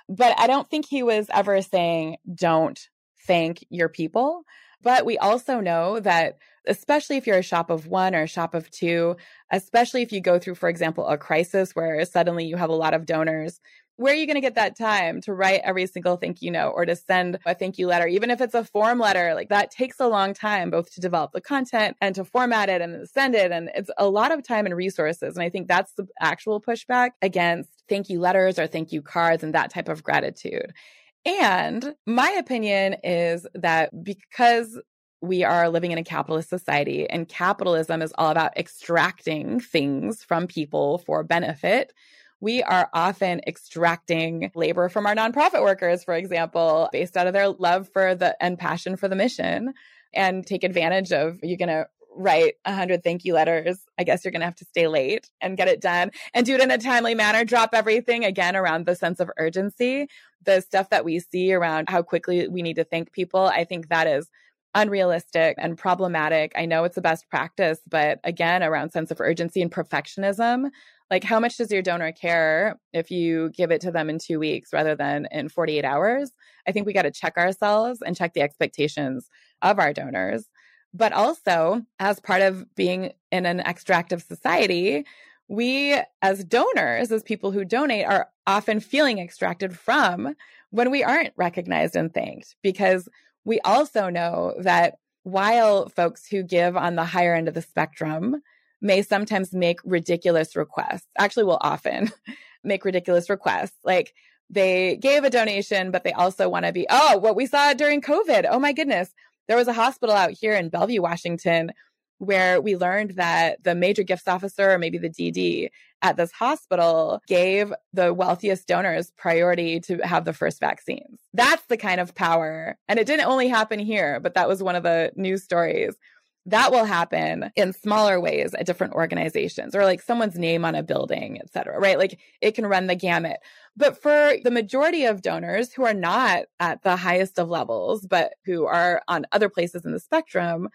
But I don't think he was ever saying, don't thank your people. But we also know that, especially if you're a shop of one or a shop of two, especially if you go through, for example, a crisis where suddenly you have a lot of donors, where are you going to get that time to write every single thank you note or to send a thank you letter, even if it's a form letter? Like that takes a long time, both to develop the content and to format it and send it. And it's a lot of time and resources. And I think that's the actual pushback against thank you letters or thank you cards and that type of gratitude. And my opinion is that because we are living in a capitalist society and capitalism is all about extracting things from people for benefit. We are often extracting labor from our nonprofit workers, for example, based out of their love for the and passion for the mission and take advantage of you're going to write 100 thank you letters. I guess you're going to have to stay late and get it done and do it in a timely manner. Drop everything again around the sense of urgency. The stuff that we see around how quickly we need to thank people, I think that is unrealistic and problematic. I know it's the best practice, but again, around sense of urgency and perfectionism, like how much does your donor care if you give it to them in two weeks rather than in 48 hours? I think we got to check ourselves and check the expectations of our donors. But also, as part of being in an extractive society, we as donors, as people who donate, are often feeling extracted from when we aren't recognized and thanked because we also know that while folks who give on the higher end of the spectrum may sometimes make ridiculous requests, actually, will often [laughs] make ridiculous requests. Like they gave a donation, but they also want to be, oh, what we saw during COVID. Oh my goodness. There was a hospital out here in Bellevue, Washington, where we learned that the major gifts officer, or maybe the DD at this hospital, gave the wealthiest donors priority to have the first vaccines. That's the kind of power. And it didn't only happen here, but that was one of the news stories. That will happen in smaller ways at different organizations or like someone's name on a building, et cetera, right? Like it can run the gamut. But for the majority of donors who are not at the highest of levels, but who are on other places in the spectrum,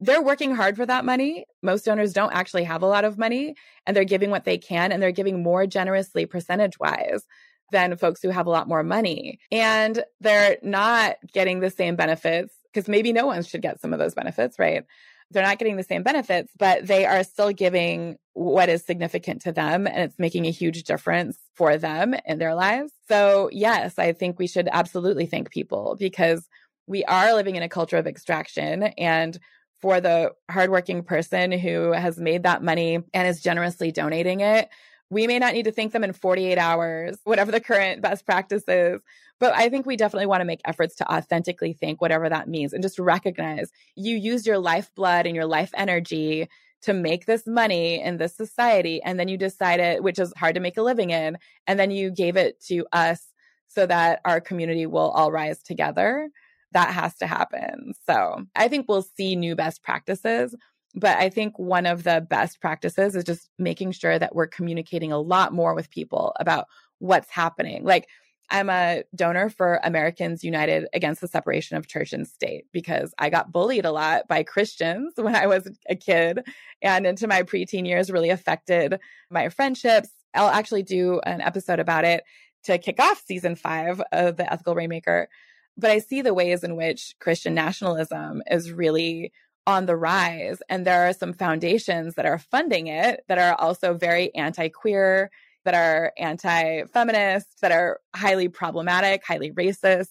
they're working hard for that money. Most donors don't actually have a lot of money and they're giving what they can and they're giving more generously percentage wise than folks who have a lot more money. And they're not getting the same benefits because maybe no one should get some of those benefits, right? They're not getting the same benefits, but they are still giving what is significant to them and it's making a huge difference for them in their lives. So, yes, I think we should absolutely thank people because we are living in a culture of extraction and for the hardworking person who has made that money and is generously donating it. We may not need to thank them in 48 hours, whatever the current best practice is. But I think we definitely want to make efforts to authentically thank whatever that means and just recognize you used your lifeblood and your life energy to make this money in this society. And then you decided, which is hard to make a living in, and then you gave it to us so that our community will all rise together that has to happen. So I think we'll see new best practices. But I think one of the best practices is just making sure that we're communicating a lot more with people about what's happening. Like, I'm a donor for Americans United Against the Separation of Church and State because I got bullied a lot by Christians [laughs] when I was a kid and into my preteen years really affected my friendships. I'll actually do an episode about it to kick off season five of The Ethical Rainmaker but I see the ways in which Christian nationalism is really on the rise. And there are some foundations that are funding it that are also very anti queer, that are anti feminist, that are highly problematic, highly racist.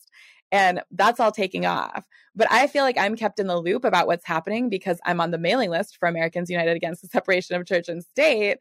And that's all taking off. But I feel like I'm kept in the loop about what's happening because I'm on the mailing list for Americans United Against the Separation of Church and State.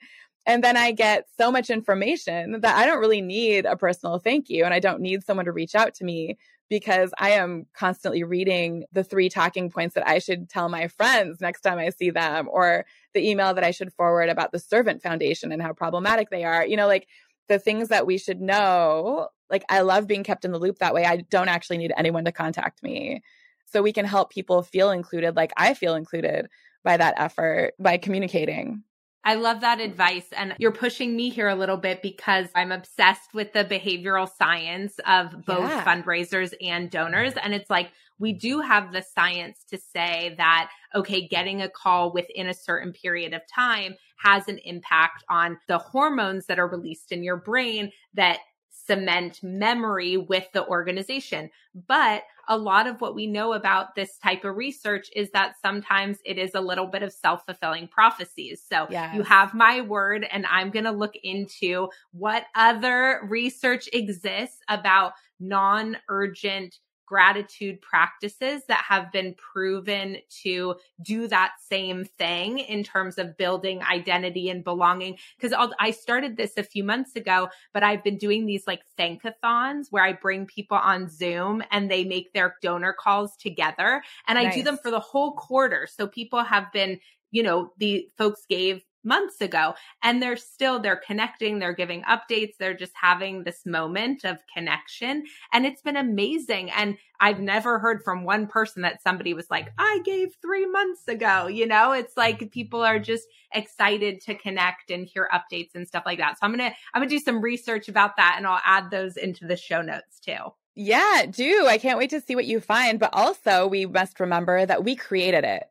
And then I get so much information that I don't really need a personal thank you. And I don't need someone to reach out to me because I am constantly reading the three talking points that I should tell my friends next time I see them, or the email that I should forward about the Servant Foundation and how problematic they are. You know, like the things that we should know. Like, I love being kept in the loop that way. I don't actually need anyone to contact me. So we can help people feel included, like I feel included by that effort by communicating. I love that advice. And you're pushing me here a little bit because I'm obsessed with the behavioral science of both yeah. fundraisers and donors. And it's like, we do have the science to say that, okay, getting a call within a certain period of time has an impact on the hormones that are released in your brain that cement memory with the organization. But a lot of what we know about this type of research is that sometimes it is a little bit of self fulfilling prophecies. So yes. you have my word, and I'm going to look into what other research exists about non urgent gratitude practices that have been proven to do that same thing in terms of building identity and belonging. Because I started this a few months ago, but I've been doing these like thankathons where I bring people on Zoom and they make their donor calls together. And I nice. do them for the whole quarter. So people have been you know, the folks gave months ago and they're still they're connecting they're giving updates they're just having this moment of connection and it's been amazing and i've never heard from one person that somebody was like i gave 3 months ago you know it's like people are just excited to connect and hear updates and stuff like that so i'm going to i'm going to do some research about that and i'll add those into the show notes too yeah, do. I can't wait to see what you find. But also, we must remember that we created it.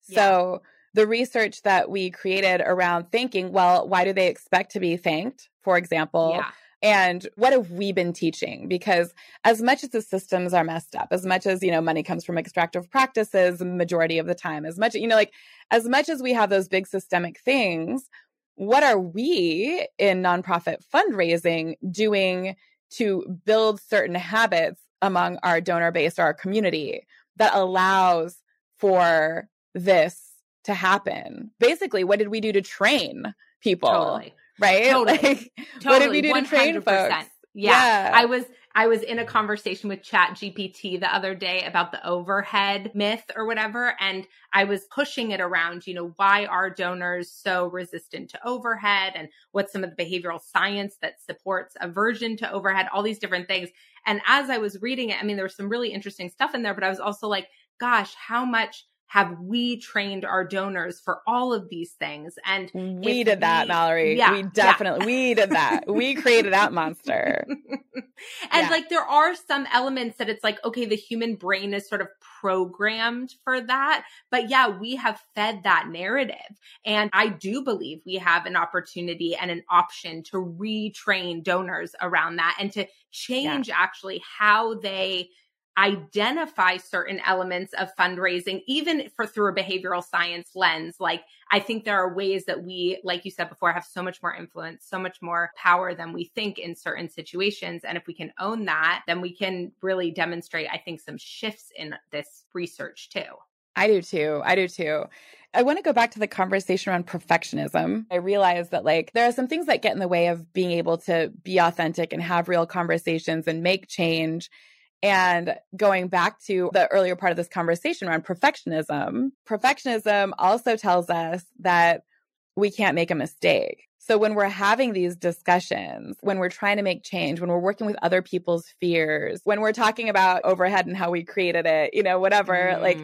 So yeah the research that we created around thinking, well, why do they expect to be thanked, for example? Yeah. And what have we been teaching? Because as much as the systems are messed up, as much as, you know, money comes from extractive practices majority of the time, as much, you know, like as much as we have those big systemic things, what are we in nonprofit fundraising doing to build certain habits among our donor base or our community that allows for this to happen. Basically, what did we do to train people? Totally. Right? [laughs] Totally. Like, totally. What did we do 100%. to train folks? Yeah. yeah. I was I was in a conversation with Chat GPT the other day about the overhead myth or whatever. And I was pushing it around, you know, why are donors so resistant to overhead and what's some of the behavioral science that supports aversion to overhead, all these different things. And as I was reading it, I mean, there was some really interesting stuff in there, but I was also like, gosh, how much have we trained our donors for all of these things? And we did we, that, Mallory. Yeah, we definitely, yeah. we did that. [laughs] we created that monster. [laughs] and yeah. like, there are some elements that it's like, okay, the human brain is sort of programmed for that. But yeah, we have fed that narrative. And I do believe we have an opportunity and an option to retrain donors around that and to change actually how they identify certain elements of fundraising, even for through a behavioral science lens. Like, I think there are ways that we, like you said before, have so much more influence, so much more power than we think in certain situations. And if we can own that, then we can really demonstrate, I think, some shifts in this research too. I do too. I do too. I want to go back to the conversation around perfectionism. I realize that like there are some things that get in the way of being able to be authentic and have real conversations and make change. And going back to the earlier part of this conversation around perfectionism, perfectionism also tells us that we can't make a mistake. So when we're having these discussions, when we're trying to make change, when we're working with other people's fears, when we're talking about overhead and how we created it, you know, whatever, mm. like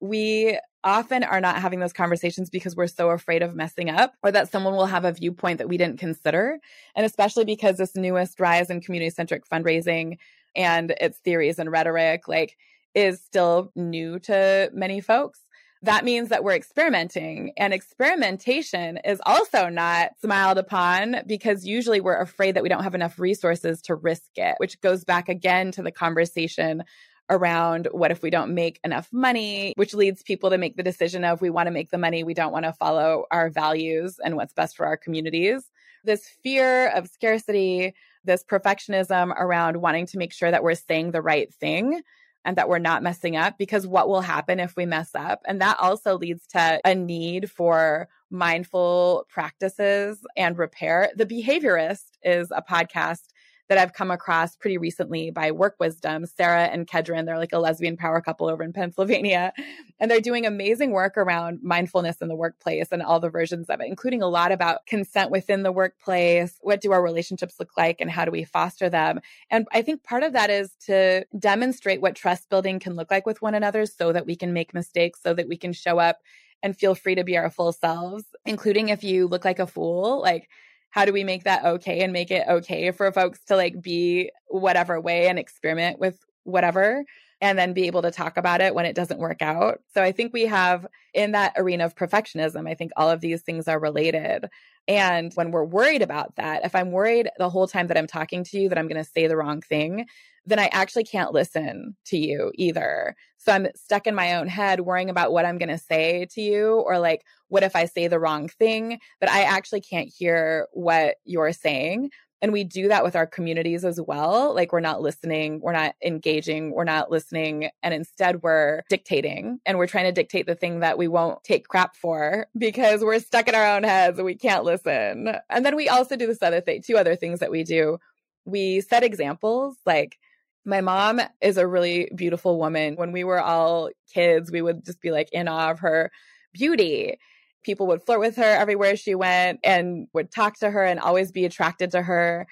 we often are not having those conversations because we're so afraid of messing up or that someone will have a viewpoint that we didn't consider. And especially because this newest rise in community centric fundraising and its theories and rhetoric like is still new to many folks that means that we're experimenting and experimentation is also not smiled upon because usually we're afraid that we don't have enough resources to risk it which goes back again to the conversation around what if we don't make enough money, which leads people to make the decision of we want to make the money, we don't want to follow our values and what's best for our communities. This fear of scarcity, this perfectionism around wanting to make sure that we're saying the right thing and that we're not messing up because what will happen if we mess up? And that also leads to a need for mindful practices and repair. The Behaviorist is a podcast that I've come across pretty recently by Work Wisdom, Sarah and Kedren. They're like a lesbian power couple over in Pennsylvania. [laughs] And they're doing amazing work around mindfulness in the workplace and all the versions of it, including a lot about consent within the workplace. What do our relationships look like and how do we foster them? And I think part of that is to demonstrate what trust building can look like with one another so that we can make mistakes, so that we can show up and feel free to be our full selves, including if you look like a fool. Like, how do we make that okay and make it okay for folks to like be whatever way and experiment with whatever and then be able to talk about it when it doesn't work out. So I think we have in that arena of perfectionism, I think all of these things are related. And when we're worried about that, if I'm worried the whole time that I'm talking to you that I'm going to say the wrong thing, then I actually can't listen to you either. So I'm stuck in my own head worrying about what I'm going to say to you or like, what if I say the wrong thing? But I actually can't hear what you're saying. And we do that with our communities as well. Like we're not listening, we're not engaging, we're not listening. And instead we're dictating and we're trying to dictate the thing that we won't take crap for because we're stuck in our own heads and we can't listen. And then we also do this other thing, two other things that we do. We set examples like, my mom is a really beautiful woman. When we were all kids, we would just be like in awe of her beauty. People would flirt with her everywhere she went and would talk to her and always be attracted to her.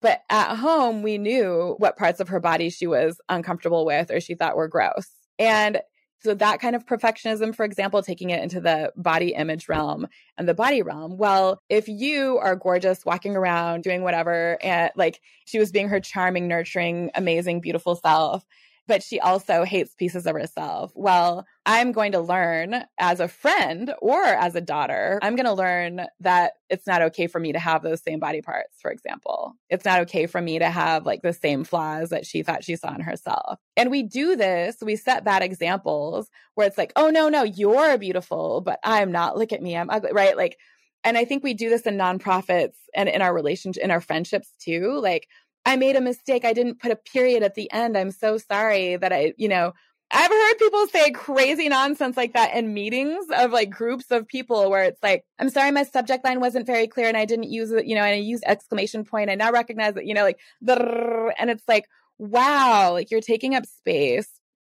But at home, we knew what parts of her body she was uncomfortable with or she thought were gross. And so that kind of perfectionism, for example, taking it into the body image realm and the body realm. Well, if you are gorgeous, walking around, doing whatever, and like she was being her charming, nurturing, amazing, beautiful self, but she also hates pieces of herself. Well, I'm going to learn as a friend or as a daughter, I'm going to learn that it's not okay for me to have those same body parts, for example. It's not okay for me to have like the same flaws that she thought she saw in herself. And we do this, we set bad examples where it's like, oh, no, no, you're beautiful, but I'm not. Look at me, I'm ugly, right? Like, and I think we do this in nonprofits and in our relationship, in our friendships too. Like, I made a mistake. I didn't put a period at the end. I'm so sorry that I, you know, I've heard people say crazy nonsense like that in meetings of like groups of people where it's like, I'm sorry, my subject line wasn't very clear and I didn't use it, you know, and I used exclamation point. I now recognize that, you know, like, [laughs] and it's like, wow, like you're taking up space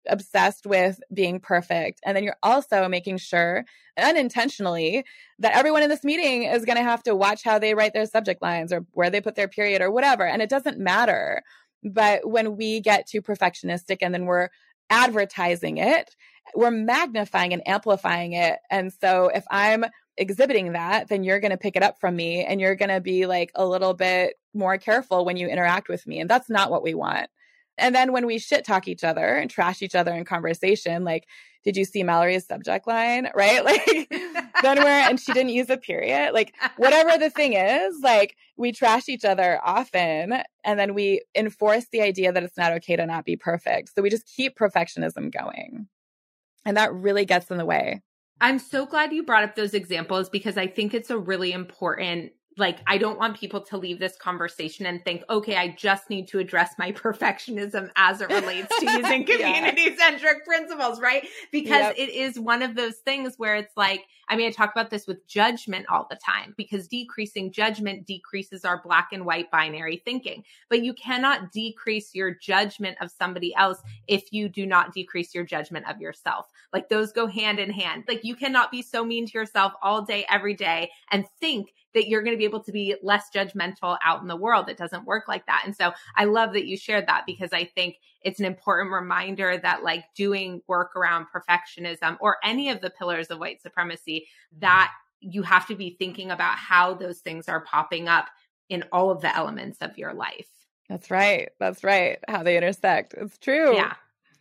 obsessed with being perfect. And then you're also making sure unintentionally that everyone in this meeting is going to have to watch how they write their subject lines or where they put their period or whatever. And it doesn't matter. But when we get too perfectionistic and then we're advertising it, we're magnifying and amplifying it. And so if I'm exhibiting that, then you're going to pick it up from me and you're going to be like a little bit more careful when you interact with me. And that's not what we want. And then when we shit talk each other and trash each other in conversation, like, did you see Mallory's subject line? Right? [laughs] Like, then we're, and she didn't use a period. Like, whatever the thing is, like, we trash each other often. And then we enforce the idea that it's not okay to not be perfect. So we just keep perfectionism going. And that really gets in the way. I'm so glad you brought up those examples because I think it's a really important like I don't want people to leave this conversation and think, okay, I just need to address my [laughs] perfectionism as it relates to [laughs] using community centric principles, right? Because yep. it is one of those things where it's like, I mean, I talk about this with judgment all the time because decreasing judgment decreases our black and white binary thinking. But you cannot decrease your judgment of somebody else if you do not decrease your judgment of yourself. Like those go hand in hand. Like you cannot be so mean to yourself all day, every day and think that you're going to be able to be less judgmental out in the world. It doesn't work like that. And so I love that you shared that because I think it's an important reminder that like doing work around perfectionism or any of the pillars of white supremacy, that you have to be thinking about how those things are popping up in all of the elements of your life. That's right. That's right. How they intersect. It's true. Yeah.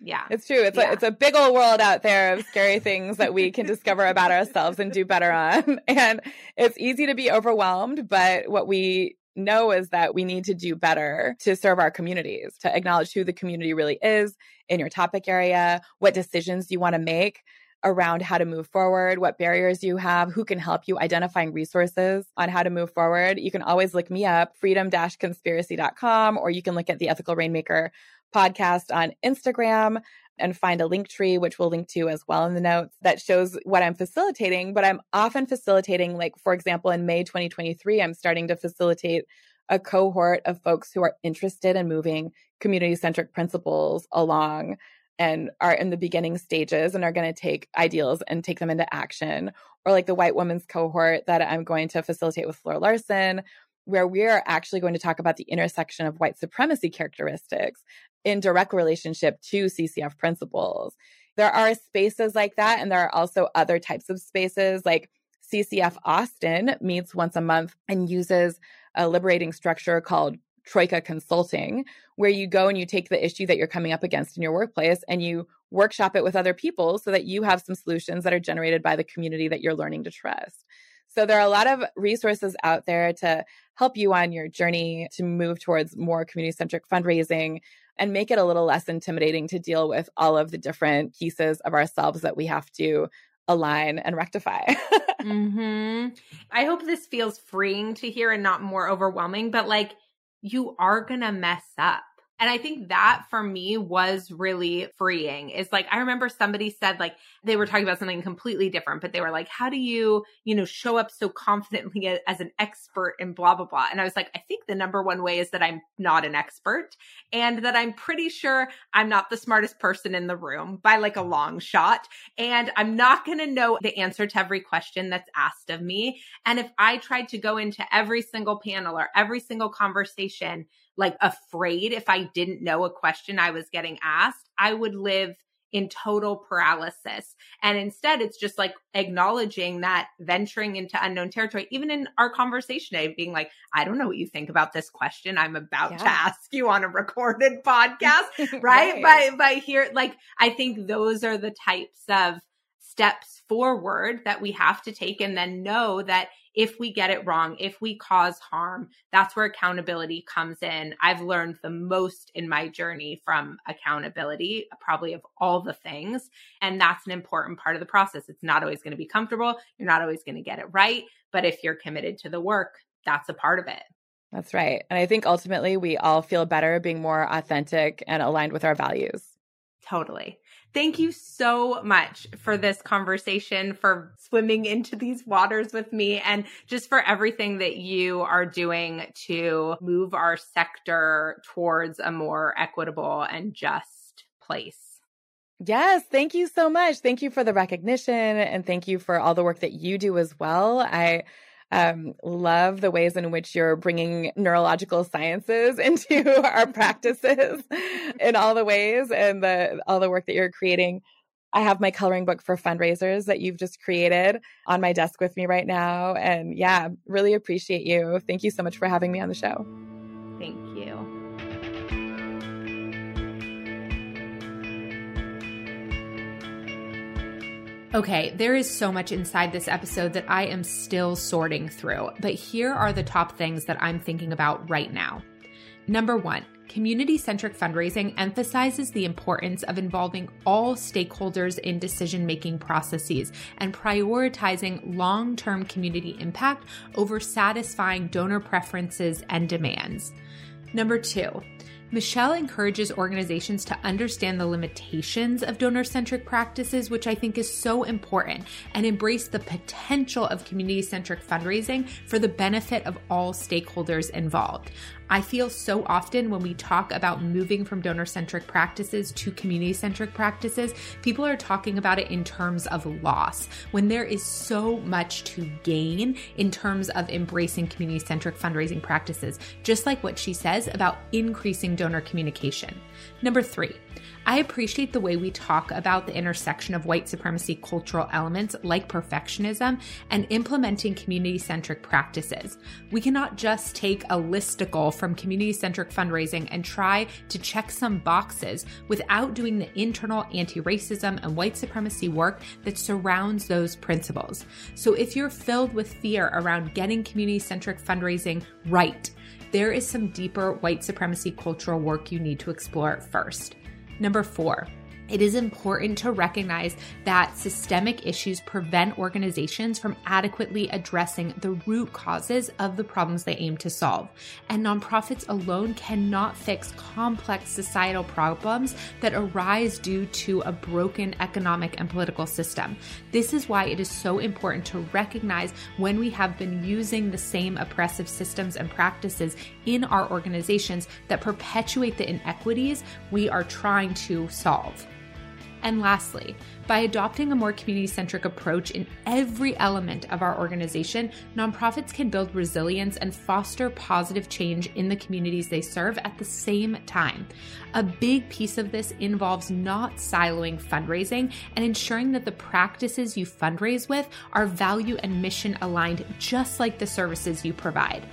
Yeah. It's true. It's yeah. a it's a big old world out there of scary things that we can discover about ourselves and do better on. [laughs] And it's easy to be overwhelmed, but what we know is that we need to do better to serve our communities, to acknowledge who the community really is in your topic area, what decisions you want to make around how to move forward, what barriers you have, who can help you identifying resources on how to move forward. You can always look me up, freedom-conspiracy.com, or you can look at the Ethical Rainmaker podcast on Instagram and find a link tree, which we'll link to as well in the notes that shows what I'm facilitating. But I'm often facilitating, like, for example, in May 2023, I'm starting to facilitate a cohort of folks who are interested in moving community centric principles along and are in the beginning stages and are going to take ideals and take them into action. Or like the white women's cohort that I'm going to facilitate with Fleur Larsen, where we are actually going to talk about the intersection of white supremacy characteristics in direct relationship to CCF principles. There are spaces like that, and there are also other types of spaces like CCF Austin meets once a month and uses a liberating structure called Troika Consulting, where you go and you take the issue that you're coming up against in your workplace and you workshop it with other people so that you have some solutions that are generated by the community that you're learning to trust. So there are a lot of resources out there to help you on your journey to move towards more community centric fundraising and make it a little less intimidating to deal with all of the different pieces of ourselves that we have to align and rectify. [laughs] mm-hmm. I hope this feels freeing to hear and not more overwhelming, but like you are going to mess up. And I think that for me was really freeing. Is like, I remember somebody said, like, they were talking about something completely different, but they were like, how do you, you know, show up so confidently as an expert in blah, blah, blah. And I was like, I think the number one way is that I'm not an expert and that I'm pretty sure I'm not the smartest person in the room by like a long shot. And I'm not going to know the answer to every question that's asked of me. And if I tried to go into every single panel or every single conversation, like afraid if I didn't know a question I was getting asked, I would live in total paralysis. And instead, it's just like acknowledging that venturing into unknown territory, even in our conversation today, being like, I don't know what you think about this question I'm about yeah. to ask you on a recorded [laughs] podcast, [laughs] right? right? By, by here, like, I think those are the types of steps forward that we have to take and then know that if we get it wrong, if we cause harm, that's where accountability comes in. I've learned the most in my journey from accountability, probably of all the things. And that's an important part of the process. It's not always going to be comfortable. You're not always going to get it right. But if you're committed to the work, that's a part of it. That's right. And I think ultimately we all feel better being more authentic and aligned with our values. Totally. Thank you so much for this conversation, for swimming into these waters with me, and just for everything that you are doing to move our sector towards a more equitable and just place. Yes, thank you so much. Thank you for the recognition and thank you for all the work that you do as well. I um, love the ways in which you're bringing neurological sciences [laughs] into our practices [laughs] in all the ways and the all the work that you're creating. I have my coloring book for fundraisers that you've just created on my desk with me right now. And yeah, really appreciate you. Thank you so much for having me on the show. Thank you. Okay, there is so much inside this episode that I am still sorting through, but here are the top things that I'm thinking about right now. Number one, community centric fundraising emphasizes the importance of involving all stakeholders in decision making processes and prioritizing long term community impact over satisfying donor preferences and demands. Number two, Michelle encourages organizations to understand the limitations of donor centric practices, which I think is so important, and embrace the potential of community centric fundraising for the benefit of all stakeholders involved. I feel so often when we talk about moving from donor centric practices to community centric practices, people are talking about it in terms of loss when there is so much to gain in terms of embracing community centric fundraising practices, just like what she says about increasing donor communication. Number three, I appreciate the way we talk about the intersection of white supremacy cultural elements like perfectionism and implementing community centric practices. We cannot just take a listicle from community centric fundraising and try to check some boxes without doing the internal anti racism and white supremacy work that surrounds those principles. So if you're filled with fear around getting community centric fundraising right, there is some deeper white supremacy cultural work you need to explore first. Number four, it is important to recognize that systemic issues prevent organizations from adequately addressing the root causes of the problems they aim to solve. And nonprofits alone cannot fix complex societal problems that arise due to a broken economic and political system. This is why it is so important to recognize when we have been using the same oppressive systems and practices in our organizations that perpetuate the inequities we are trying to solve. And lastly, by adopting a more community centric approach in every element of our organization, nonprofits can build resilience and foster positive change in the communities they serve at the same time. A big piece of this involves not siloing fundraising and ensuring that the practices you fundraise with are value and mission aligned, just like the services you provide.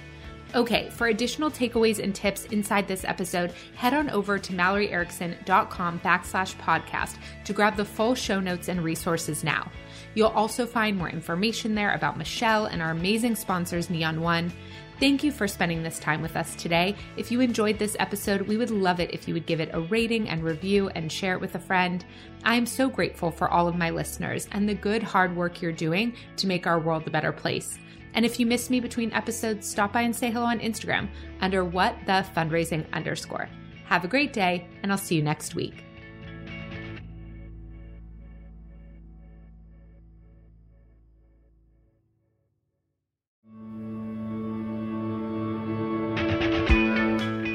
Okay, for additional takeaways and tips inside this episode, head on over to malloryerickson.com backslash podcast to grab the full show notes and resources now. You'll also find more information there about Michelle and our amazing sponsors, Neon One. Thank you for spending this time with us today. If you enjoyed this episode, we would love it if you would give it a rating and review and share it with a friend. I am so grateful for all of my listeners and the good hard work you're doing to make our world a better place. And if you miss me between episodes, stop by and say hello on Instagram under what the fundraising underscore. Have a great day, and I'll see you next week.